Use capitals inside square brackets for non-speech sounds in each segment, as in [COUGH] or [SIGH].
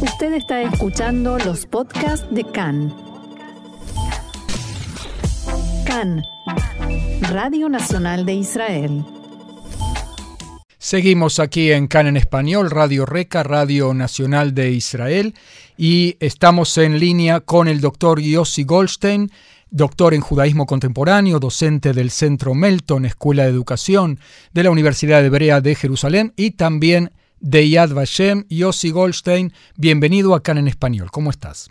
Usted está escuchando los podcasts de CAN. CAN, Radio Nacional de Israel. Seguimos aquí en CAN en español, Radio Reca, Radio Nacional de Israel, y estamos en línea con el doctor Yossi Goldstein, doctor en judaísmo contemporáneo, docente del Centro Melton, Escuela de Educación de la Universidad Hebrea de Jerusalén y también de Yad Vashem, Yossi Goldstein. Bienvenido acá en Español. ¿Cómo estás?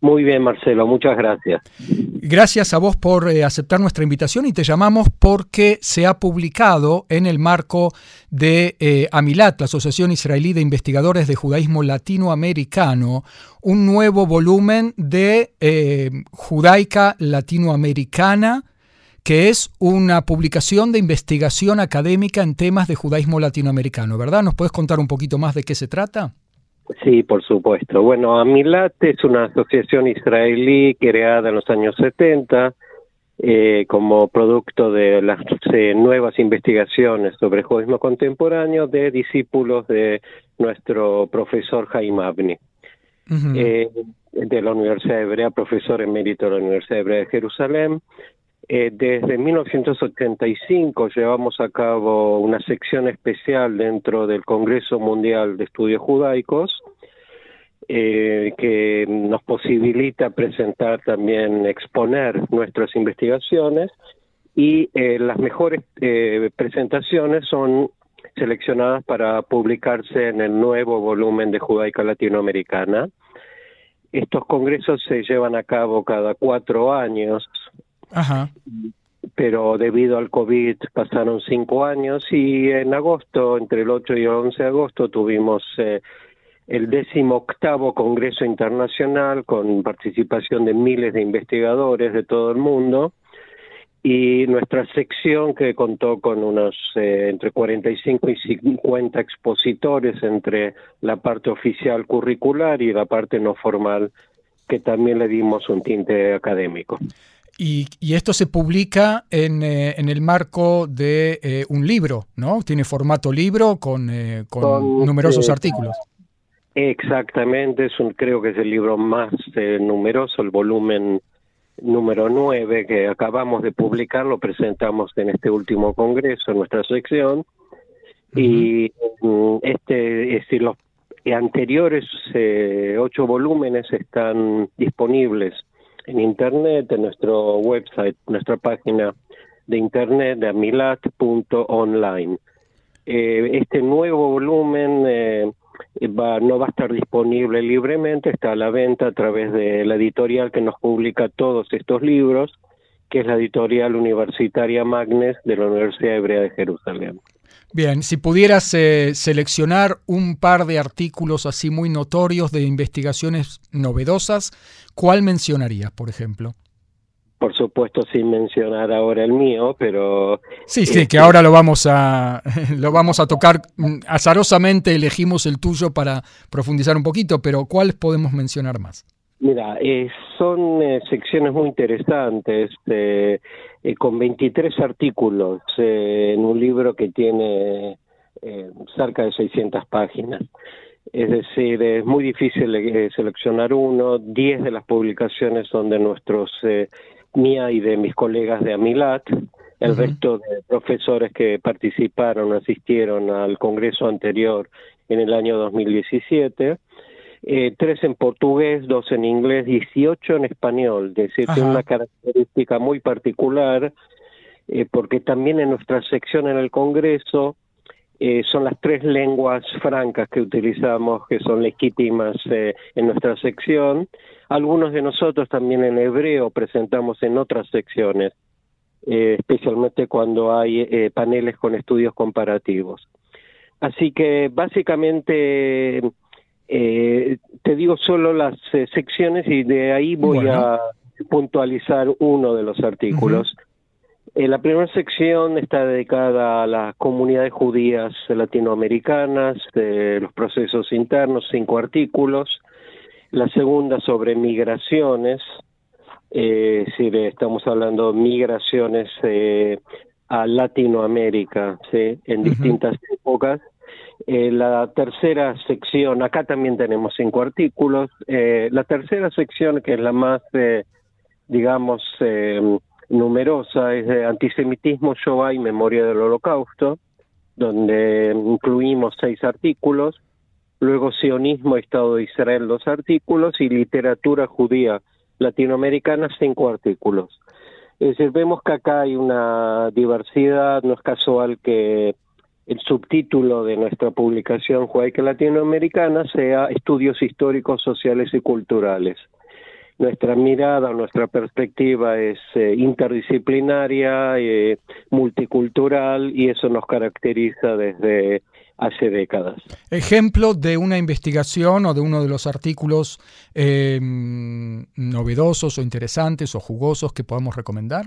Muy bien, Marcelo, muchas gracias. Gracias a vos por eh, aceptar nuestra invitación y te llamamos porque se ha publicado en el marco de eh, Amilat, la Asociación Israelí de Investigadores de Judaísmo Latinoamericano, un nuevo volumen de eh, Judaica Latinoamericana, que es una publicación de investigación académica en temas de judaísmo latinoamericano, ¿verdad? ¿Nos puedes contar un poquito más de qué se trata? Sí, por supuesto. Bueno, Amilat es una asociación israelí creada en los años 70 eh, como producto de las eh, nuevas investigaciones sobre judaísmo contemporáneo de discípulos de nuestro profesor Jaime Abni, eh, de la Universidad Hebrea, profesor emérito de la Universidad Hebrea de Jerusalén. Desde 1985 llevamos a cabo una sección especial dentro del Congreso Mundial de Estudios Judaicos, eh, que nos posibilita presentar también, exponer nuestras investigaciones y eh, las mejores eh, presentaciones son seleccionadas para publicarse en el nuevo volumen de Judaica Latinoamericana. Estos congresos se llevan a cabo cada cuatro años, pero debido al COVID pasaron cinco años y en agosto, entre el 8 y el 11 de agosto, tuvimos el décimo octavo Congreso Internacional con participación de miles de investigadores de todo el mundo y nuestra sección que contó con unos eh, entre 45 y 50 expositores entre la parte oficial curricular y la parte no formal que también le dimos un tinte académico. Y, esto se publica en, eh, en el marco de eh, un libro, ¿no? Tiene formato libro con, con numerosos artículos. Exactamente, es un, creo que es el libro más eh, numeroso, el volumen número 9 que acabamos de publicar, lo presentamos en este último congreso, en nuestra sección, y mm, este, es decir, los anteriores eh, ocho volúmenes están disponibles en internet, en nuestro website, nuestra página de internet de amilat.online. Eh, este nuevo volumen eh, va, no va a estar disponible libremente, está a la venta a través de la editorial que nos publica todos estos libros, que es la editorial universitaria Magnes de la Universidad Hebrea de Jerusalén. Bien, si pudieras eh, seleccionar un par de artículos así muy notorios de investigaciones novedosas, ¿cuál mencionarías, por ejemplo? por supuesto sin mencionar ahora el mío, pero sí, sí, que ahora lo vamos a [LAUGHS] lo vamos a tocar mm, azarosamente elegimos el tuyo para profundizar un poquito, pero ¿cuáles podemos mencionar más? Mira, eh, son eh, secciones muy interesantes, eh, con 23 artículos en un libro que tiene cerca de 600 páginas. Es decir, es muy difícil seleccionar uno. 10 de las publicaciones son de nuestros mía y de mis colegas de Amilat, el resto de profesores que participaron, asistieron al congreso anterior en el año 2017, eh, tres en portugués, dos en inglés, 18 en español, es decir, tiene una característica muy particular, eh, porque también en nuestra sección en el congreso eh, son las tres lenguas francas que utilizamos, que son legítimas eh, en nuestra sección. Algunos de nosotros también en hebreo presentamos en otras secciones, eh, especialmente cuando hay paneles con estudios comparativos. Así que básicamente te digo solo las secciones y de ahí voy a puntualizar uno de los artículos. Eh, la primera sección está dedicada a las comunidades judías latinoamericanas, de los procesos internos, cinco artículos. La segunda sobre migraciones, eh, si estamos hablando de migraciones eh, a Latinoamérica, ¿sí? en distintas épocas. La tercera sección, acá también tenemos cinco artículos. la tercera sección, que es la más, digamos, numerosa, es de antisemitismo, Shoah y memoria del holocausto, donde incluimos seis artículos. Luego sionismo, Estado de Israel, dos artículos y literatura judía latinoamericana, cinco artículos. Es decir, vemos que acá hay una diversidad, no es casual que el subtítulo de nuestra publicación Judaica Latinoamericana sea Estudios Históricos, Sociales y Culturales. Nuestra mirada, nuestra perspectiva es eh, interdisciplinaria, eh, multicultural y eso nos caracteriza desde hace décadas. Ejemplo de una investigación o de uno de los artículos eh, novedosos o interesantes o jugosos que podamos recomendar.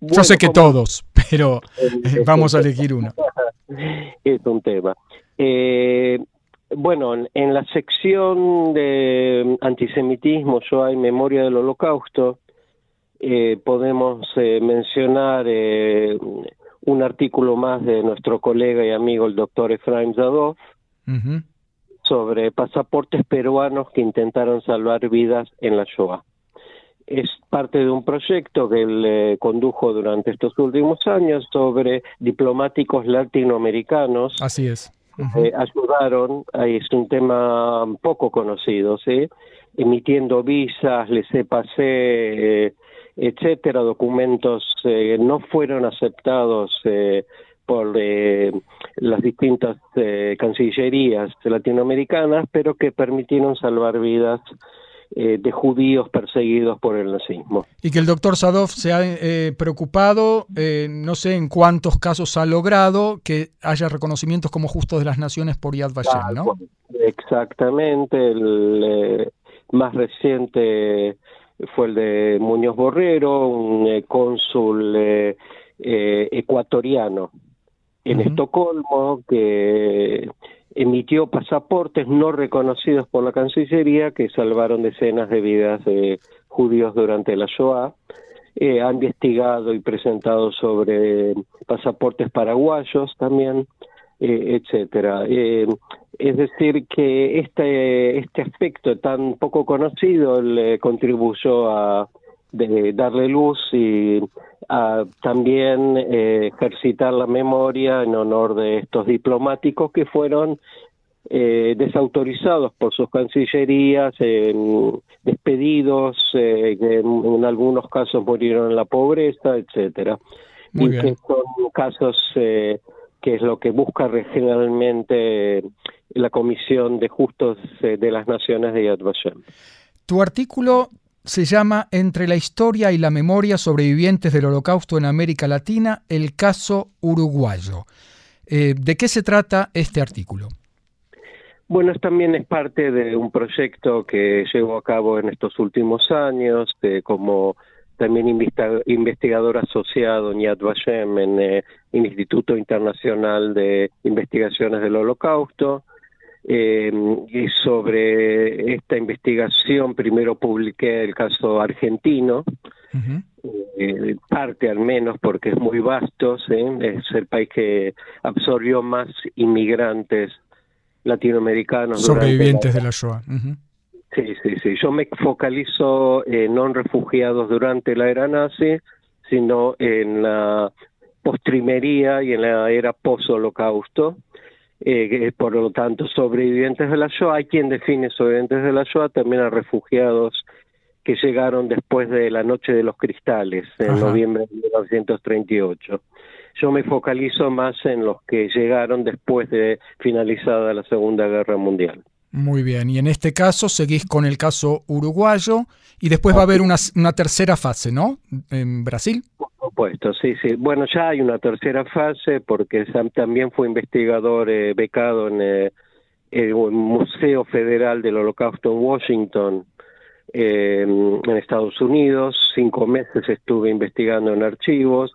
Yo sé que todos, pero [LAUGHS] eh, vamos a elegir uno. [LAUGHS] Es un tema. Eh, bueno, en la sección de antisemitismo, yo hay memoria del holocausto, podemos mencionar un artículo más de nuestro colega y amigo el doctor Efraim Zadov sobre pasaportes peruanos que intentaron salvar vidas en la Shoah. Es parte de un proyecto que él eh, condujo durante estos últimos años sobre diplomáticos latinoamericanos. Así es. Eh, ayudaron, es un tema poco conocido, ¿sí? emitiendo visas, les pasé eh, etcétera, documentos eh, no fueron aceptados eh, por eh, las distintas cancillerías latinoamericanas, pero que permitieron salvar vidas de judíos perseguidos por el nazismo. Y que el doctor Sadov se ha preocupado, no sé en cuántos casos ha logrado que haya reconocimientos como justos de las naciones por Yad Vashem, ¿no? Exactamente, el más reciente fue el de Muñoz Borrero, un eh, cónsul eh, eh, ecuatoriano en Estocolmo que emitió pasaportes no reconocidos por la Cancillería que salvaron decenas de vidas de judíos durante la Shoah. ha investigado y presentado sobre pasaportes paraguayos también, etcétera. Es decir, que este, este aspecto tan poco conocido le contribuyó a darle luz y a también eh, ejercitar la memoria en honor de estos diplomáticos que fueron eh, desautorizados por sus cancillerías, despedidos, eh, en, algunos casos murieron en la pobreza, etcétera. y que son casos que es lo que busca regionalmente la Comisión de Justos eh, de las Naciones de Yad Vashem. Tu artículo se llama Entre la historia y la memoria sobrevivientes del Holocausto en América Latina, el caso uruguayo. Eh, ¿De qué se trata este artículo? Bueno, también es parte de un proyecto que llevo a cabo en estos últimos años, de como también investigador asociado en Yad Vashem en el Instituto Internacional de Investigaciones del Holocausto. Eh, y sobre esta investigación primero publiqué el caso argentino, eh, parte al menos porque es muy vasto, es el país que absorbió más inmigrantes latinoamericanos. Sobrevivientes de la Shoah. Sí, sí, sí. Yo me focalizo en no refugiados durante la era nazi, sino en la postrimería y en la era post-holocausto. Eh, por lo tanto, sobrevivientes de la Shoah. Hay quien define sobrevivientes de la Shoah también a refugiados que llegaron después de la Noche de los Cristales, en noviembre de 1938. Yo me focalizo más en los que llegaron después de finalizada la Segunda Guerra Mundial. Muy bien, y en este caso seguís con el caso uruguayo y después va a haber una, una tercera fase, ¿no? En Brasil. Por supuesto, sí, sí. Bueno, ya hay una tercera fase porque Sam también fue investigador eh, becado en eh, el Museo Federal del Holocausto en Washington, eh, en Estados Unidos. Cinco meses estuve investigando en archivos.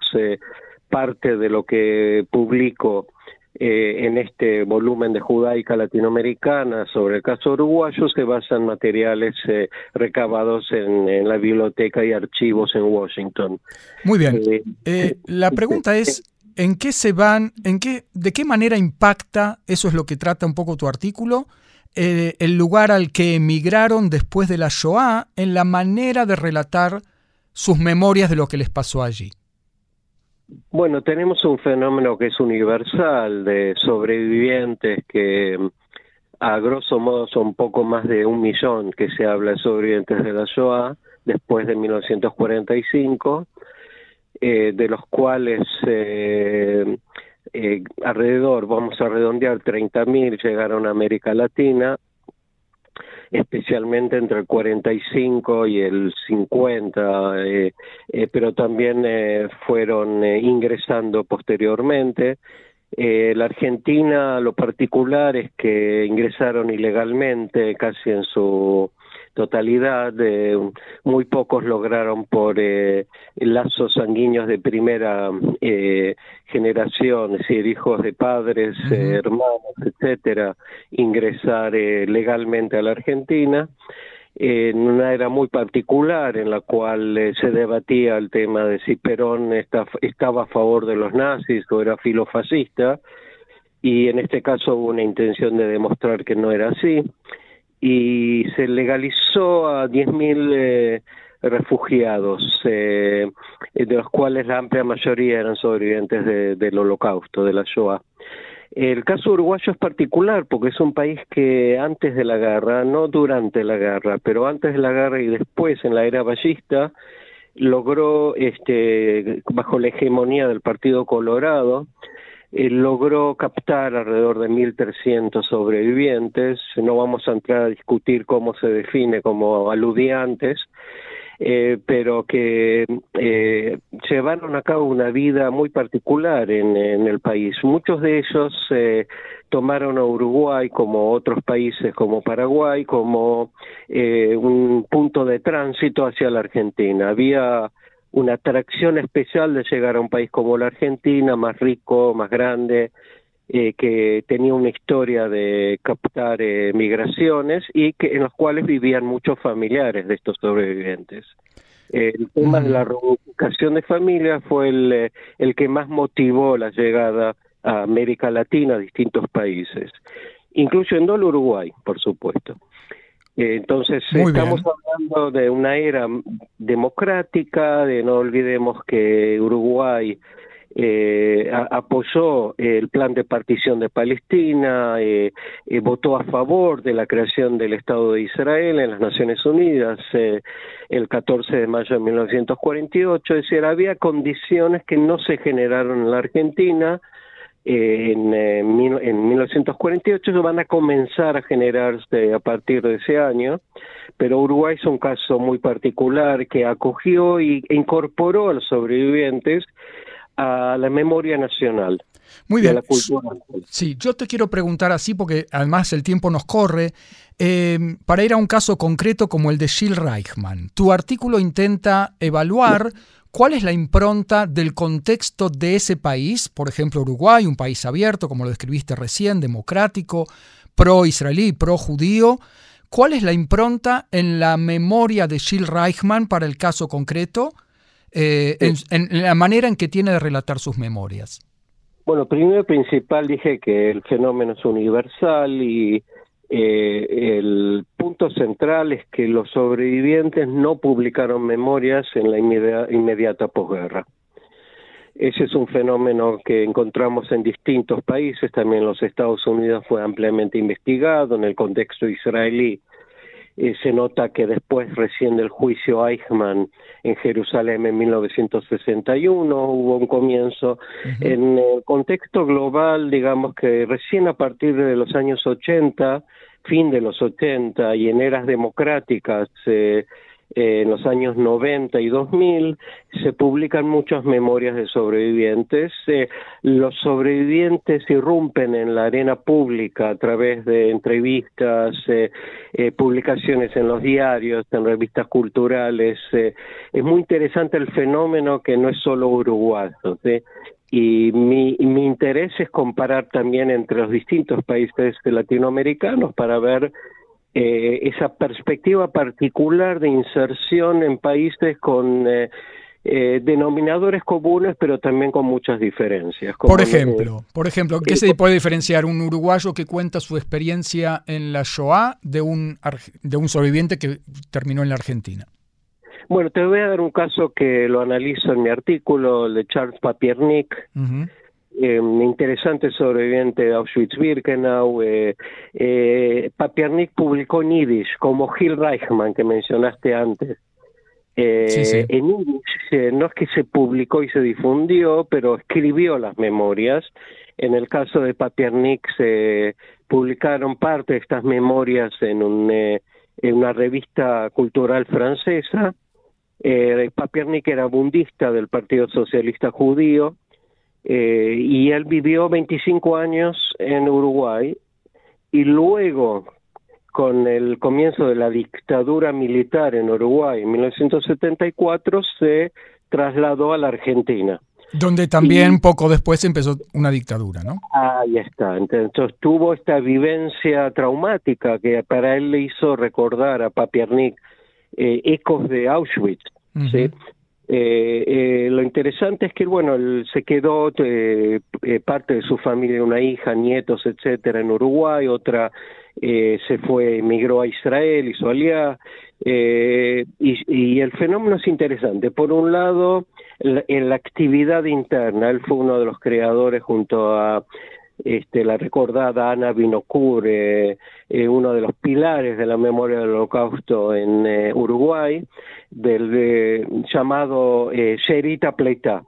parte de lo que publico eh, en este volumen de judaica latinoamericana sobre el caso uruguayo se basan materiales eh, recabados en, la biblioteca y archivos en Washington. Muy bien. Eh, la pregunta es, ¿En qué se van, en qué, de qué manera impacta, eso es lo que trata un poco tu artículo, el lugar al que emigraron después de la Shoah en la manera de relatar sus memorias de lo que les pasó allí? Bueno, tenemos un fenómeno que es universal de sobrevivientes que a grosso modo son poco más de un millón que se habla de sobrevivientes de la Shoah después de 1945, eh, de los cuales eh, eh, alrededor, vamos a redondear, 30.000 llegaron a América Latina, especialmente entre el 45 y el 50, eh, eh, pero también eh, fueron ingresando posteriormente. la Argentina, lo particular es que ingresaron ilegalmente casi en su totalidad, muy pocos lograron por eh, lazos sanguíneos de primera eh, generación, es decir, hijos de padres, hermanos, etcétera, ingresar eh, legalmente a la Argentina. En una era muy particular en la cual se debatía el tema de si Perón estaba a favor de los nazis o era filofascista y en este caso hubo una intención de demostrar que no era así y se legalizó a 10.000 eh, refugiados, eh, de los cuales la amplia mayoría eran sobrevivientes del holocausto, de la Shoah. El caso uruguayo es particular porque es un país que antes de la guerra, no durante la guerra, pero antes de la guerra y después en la era ballista, logró, este, bajo la hegemonía del Partido Colorado, eh, logró captar alrededor de 1.300 sobrevivientes. No vamos a entrar a discutir cómo se define como aludiantes, eh, pero que eh, llevaron a cabo una vida muy particular en, en el país. Muchos de ellos eh, tomaron a Uruguay, como otros países como Paraguay, como eh, un punto de tránsito hacia la Argentina. Había una atracción especial de llegar a un país como la Argentina, más rico, más grande, eh, que tenía una historia de captar eh, migraciones y que en los cuales vivían muchos familiares de estos sobrevivientes. el tema de la reunificación de familias fue el, eh, el que más motivó la llegada a América Latina, a distintos países, incluyendo el Uruguay, por supuesto. Entonces, estamos hablando de una era democrática, de no olvidemos que Uruguay eh, apoyó el plan de partición de Palestina, eh, eh, votó a favor de la creación del Estado de Israel en las Naciones Unidas eh, el 14 de mayo de 1948, es decir, había condiciones que no se generaron en la Argentina, en, eh, en 1948 van a comenzar a generarse a partir de ese año, pero Uruguay es un caso muy particular que acogió y, e incorporó a los sobrevivientes a la memoria nacional. Muy bien. Sí, yo te quiero preguntar así porque además el tiempo nos corre. Eh, para ir a un caso concreto como el de Gilles Reichmann, tu artículo intenta evaluar ¿Cuál es la impronta del contexto de ese país? Por ejemplo, Uruguay, un país abierto, como lo describiste recién, democrático, pro-israelí, pro-judío. ¿Cuál es la impronta en la memoria de Gilles Reichmann para el caso concreto, eh, en, la manera en que tiene de relatar sus memorias? Bueno, primero principal dije que el fenómeno es universal y eh, el punto central es que los sobrevivientes no publicaron memorias en la inmediata posguerra. Ese es un fenómeno que encontramos en distintos países, también en los Estados Unidos fue ampliamente investigado, en el contexto israelí eh, se nota que después recién del juicio Eichmann en Jerusalén en 1961 hubo un comienzo. En el contexto global, digamos que recién a partir de los años 80, fin de los 80 y en eras democráticas, eh, eh, en los años 90 y 2000 se publican muchas memorias de sobrevivientes. Eh, los sobrevivientes irrumpen en la arena pública a través de entrevistas, eh, publicaciones en los diarios, en revistas culturales. es muy interesante el fenómeno que no es solo uruguayo. Y mi, mi interés es comparar también entre los distintos países latinoamericanos para ver eh, esa perspectiva particular de inserción en países con eh, eh, denominadores comunes, pero también con muchas diferencias. por ejemplo, por ejemplo, ¿qué se puede diferenciar un uruguayo que cuenta su experiencia en la Shoah de un, de un sobreviviente que terminó en la Argentina? Bueno, te voy a dar un caso que lo analizo en mi artículo de Charles Papiernik, eh, interesante sobreviviente de Auschwitz-Birkenau. Eh, eh, Papiernik publicó en Yiddish, como Gil Reichman, que mencionaste antes. Eh, en Yiddish, no es que se publicó y se difundió, pero escribió las memorias. En el caso de Papiernik se publicaron parte de estas memorias en, un, en una revista cultural francesa Papiernik era bundista del Partido Socialista Judío eh, y él vivió 25 años en Uruguay y luego, con el comienzo de la dictadura militar en Uruguay en 1974, se trasladó a la Argentina. Donde también poco después empezó una dictadura, ¿no? Ahí está. Entonces tuvo esta vivencia traumática que para él le hizo recordar a Papiernik eh, ecos de Auschwitz. ¿sí? Eh, eh, lo interesante es que, bueno, él se quedó parte de su familia, una hija, nietos, etcétera, en Uruguay, otra se fue, emigró a Israel, hizo aliá, y, y, el fenómeno es interesante. Por un lado, en la actividad interna, él fue uno de los creadores junto a este, la recordada Ana Binocur, eh, eh, uno de los pilares de la memoria del holocausto en eh, Uruguay, del llamado Sherita Pleita,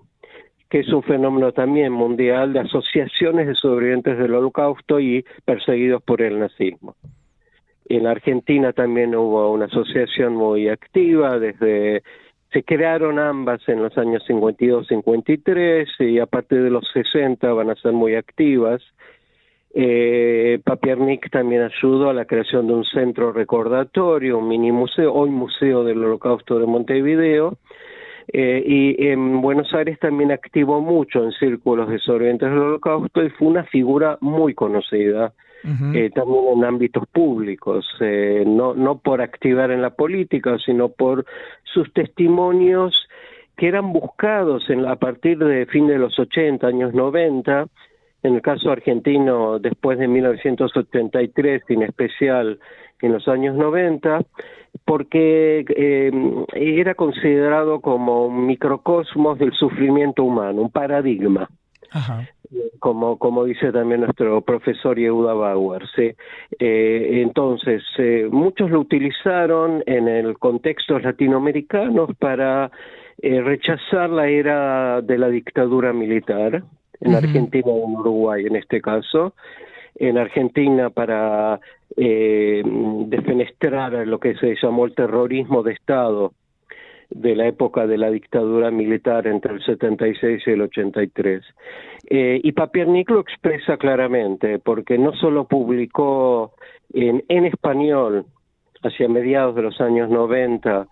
que es un fenómeno también mundial de asociaciones de sobrevivientes del holocausto y perseguidos por el nazismo. En Argentina también hubo una asociación muy activa desde se crearon ambas en los años 52-53 y a partir de los 60 van a ser muy activas. Eh, Papiernik también ayudó a la creación de un centro recordatorio, un mini museo, hoy Museo del Holocausto de Montevideo, eh, y en Buenos Aires también activó mucho en círculos de sobrevivientes del Holocausto y fue una figura muy conocida eh, también en ámbitos públicos, eh, no, no por activar en la política, sino por sus testimonios que eran buscados en, a partir de fin de los 80, años 90, en el caso argentino después de 1973, en especial en los años 90, porque eh, era considerado como un microcosmos del sufrimiento humano, un paradigma. Ajá como, como dice también nuestro profesor Yehuda Bauer. ¿sí? Eh, entonces, eh, muchos lo utilizaron en el contexto latinoamericano para eh, rechazar la era de la dictadura militar, en Argentina y en Uruguay en este caso, en Argentina para defenestrar lo que se llamó el terrorismo de Estado de la época de la dictadura militar entre el 76 y el 83. Eh, y Papiernik lo expresa claramente, porque no solo publicó en, en español hacia mediados de los años 90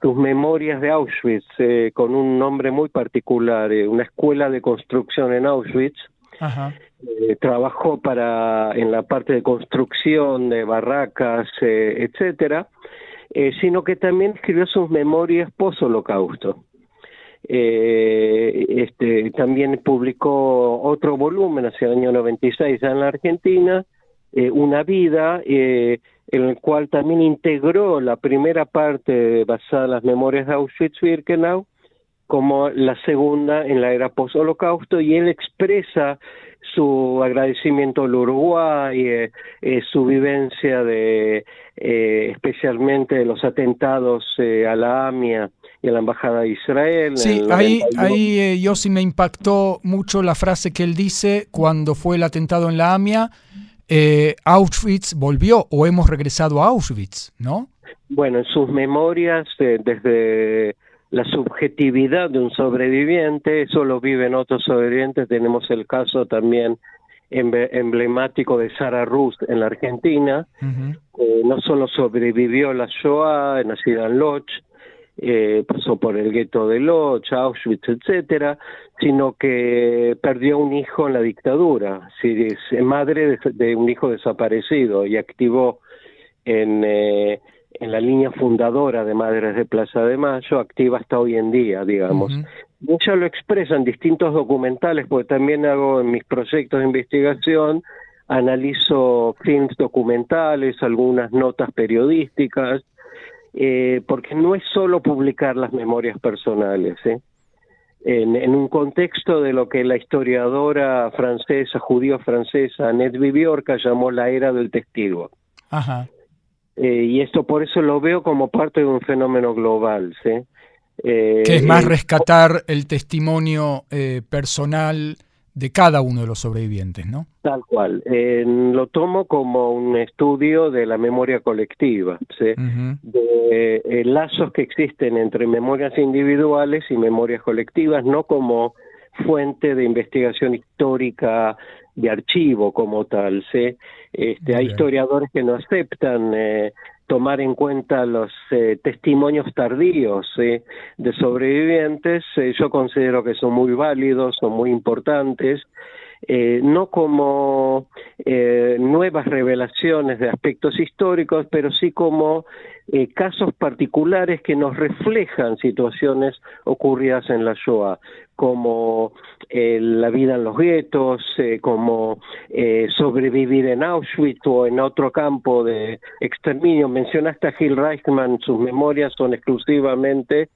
sus memorias de Auschwitz eh, con un nombre muy particular, eh, una escuela de construcción en Auschwitz. trabajó para en la parte de construcción de barracas, etcétera eh, sino que también escribió sus memorias post-holocausto. Eh, este, también publicó otro volumen hacia el año 96 en la Argentina, eh, Una vida, en el cual también integró la primera parte basada en las memorias de Auschwitz-Birkenau como la segunda en la era post-holocausto y él expresa su agradecimiento al Uruguay, eh, eh, su vivencia de eh, especialmente de los atentados a la AMIA y a la Embajada de Israel. Sí, ahí, ahí yo sí me impactó mucho la frase que él dice cuando fue el atentado en la AMIA, Auschwitz volvió o hemos regresado a Auschwitz, ¿no? Bueno, en sus memorias desde la subjetividad de un sobreviviente, eso lo viven otros sobrevivientes, tenemos el caso también emblemático de Sara Rus en la Argentina, no solo sobrevivió la Shoah, nacida en Lodz, eh, pasó por el gueto de Lodz, Auschwitz, etcétera, sino que perdió un hijo en la dictadura, es madre de, un hijo desaparecido y activó en, eh, en la línea fundadora de Madres de Plaza de Mayo, activa hasta hoy en día, digamos. Uh Ella lo expresa en distintos documentales, porque también hago en mis proyectos de investigación, analizo films documentales, algunas notas periodísticas, eh, porque no es solo publicar las memorias personales, ¿eh? en, un contexto de lo que la historiadora francesa, judío francesa, Annette Viviorca llamó la era del testigo. Ajá. Eh, y esto por eso lo veo como parte de un fenómeno global. ¿sí? Eh, que es más rescatar el testimonio eh, personal de cada uno de los sobrevivientes, ¿no? Tal cual. lo tomo como un estudio de la memoria colectiva, ¿sí? de eh, lazos que existen entre memorias individuales y memorias colectivas, no como fuente de investigación histórica de archivo como tal. ¿sí? Este, hay historiadores que no aceptan eh, tomar en cuenta los eh, testimonios tardíos de sobrevivientes. Eh, yo considero que son muy válidos, son muy importantes. No como nuevas revelaciones de aspectos históricos, pero sí como casos particulares que nos reflejan situaciones ocurridas en la Shoah como eh, la vida en los guetos, eh, como eh, sobrevivir en Auschwitz o en otro campo de exterminio. Mencionaste a Gil Reichman, sus memorias son exclusivamente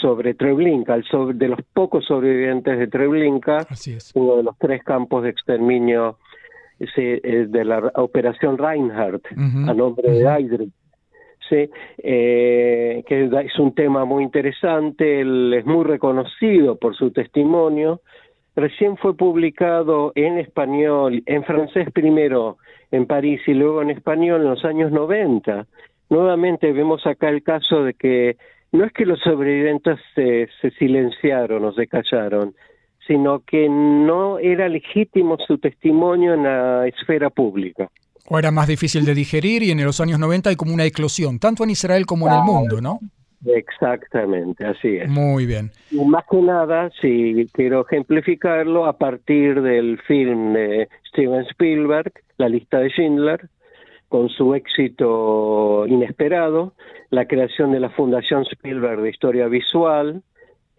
sobre Treblinka, el de los pocos sobrevivientes de Treblinka, uno de los tres campos de exterminio de la operación Reinhardt, a nombre de Heydrich eh, que es un tema muy interesante, él es muy reconocido por su testimonio. Recién fue publicado en español, en francés primero en París y luego en español en los años 90. Nuevamente vemos acá el caso de que no es que los sobrevivientes se, se silenciaron o se callaron, sino que no era legítimo su testimonio en la esfera pública. O era más difícil de digerir y en los años 90 hay como una eclosión, tanto en Israel como en el mundo, ¿no? Exactamente, así es. Muy bien. Y más que nada, si quiero ejemplificarlo a partir del film de Steven Spielberg, La lista de Schindler, con su éxito inesperado, la creación de la Fundación Spielberg de Historia Visual,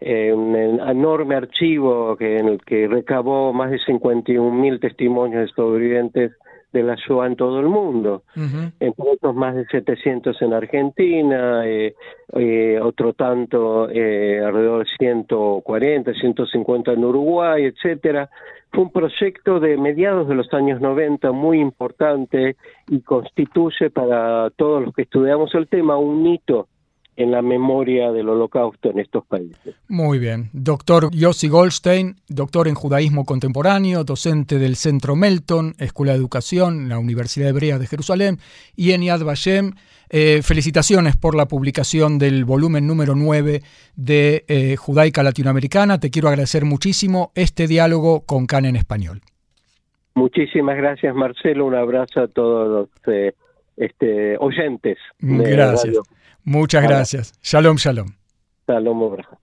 eh, un enorme archivo que, en el que recabó más de 51 mil testimonios de sobrevivientes de la Shoah en todo el mundo, entre otros más de 700 en Argentina, eh, eh, otro tanto eh, alrededor de 140, 150 en Uruguay, etcétera. Fue un proyecto de mediados de los años 90 muy importante y constituye para todos los que estudiamos el tema un hito en la memoria del holocausto en estos países. Muy bien. Doctor Yossi Goldstein, doctor en judaísmo contemporáneo, docente del Centro Melton, Escuela de Educación, la Universidad Hebrea de Jerusalén, y en Yad Vashem. Eh, felicitaciones por la publicación del volumen número 9 de eh, Judaica Latinoamericana. Te quiero agradecer muchísimo este diálogo con CAN en español. Muchísimas gracias, Marcelo. Un abrazo a todos los eh, este, oyentes. Gracias. Muchas gracias. Shalom, shalom. Shalom, obraja.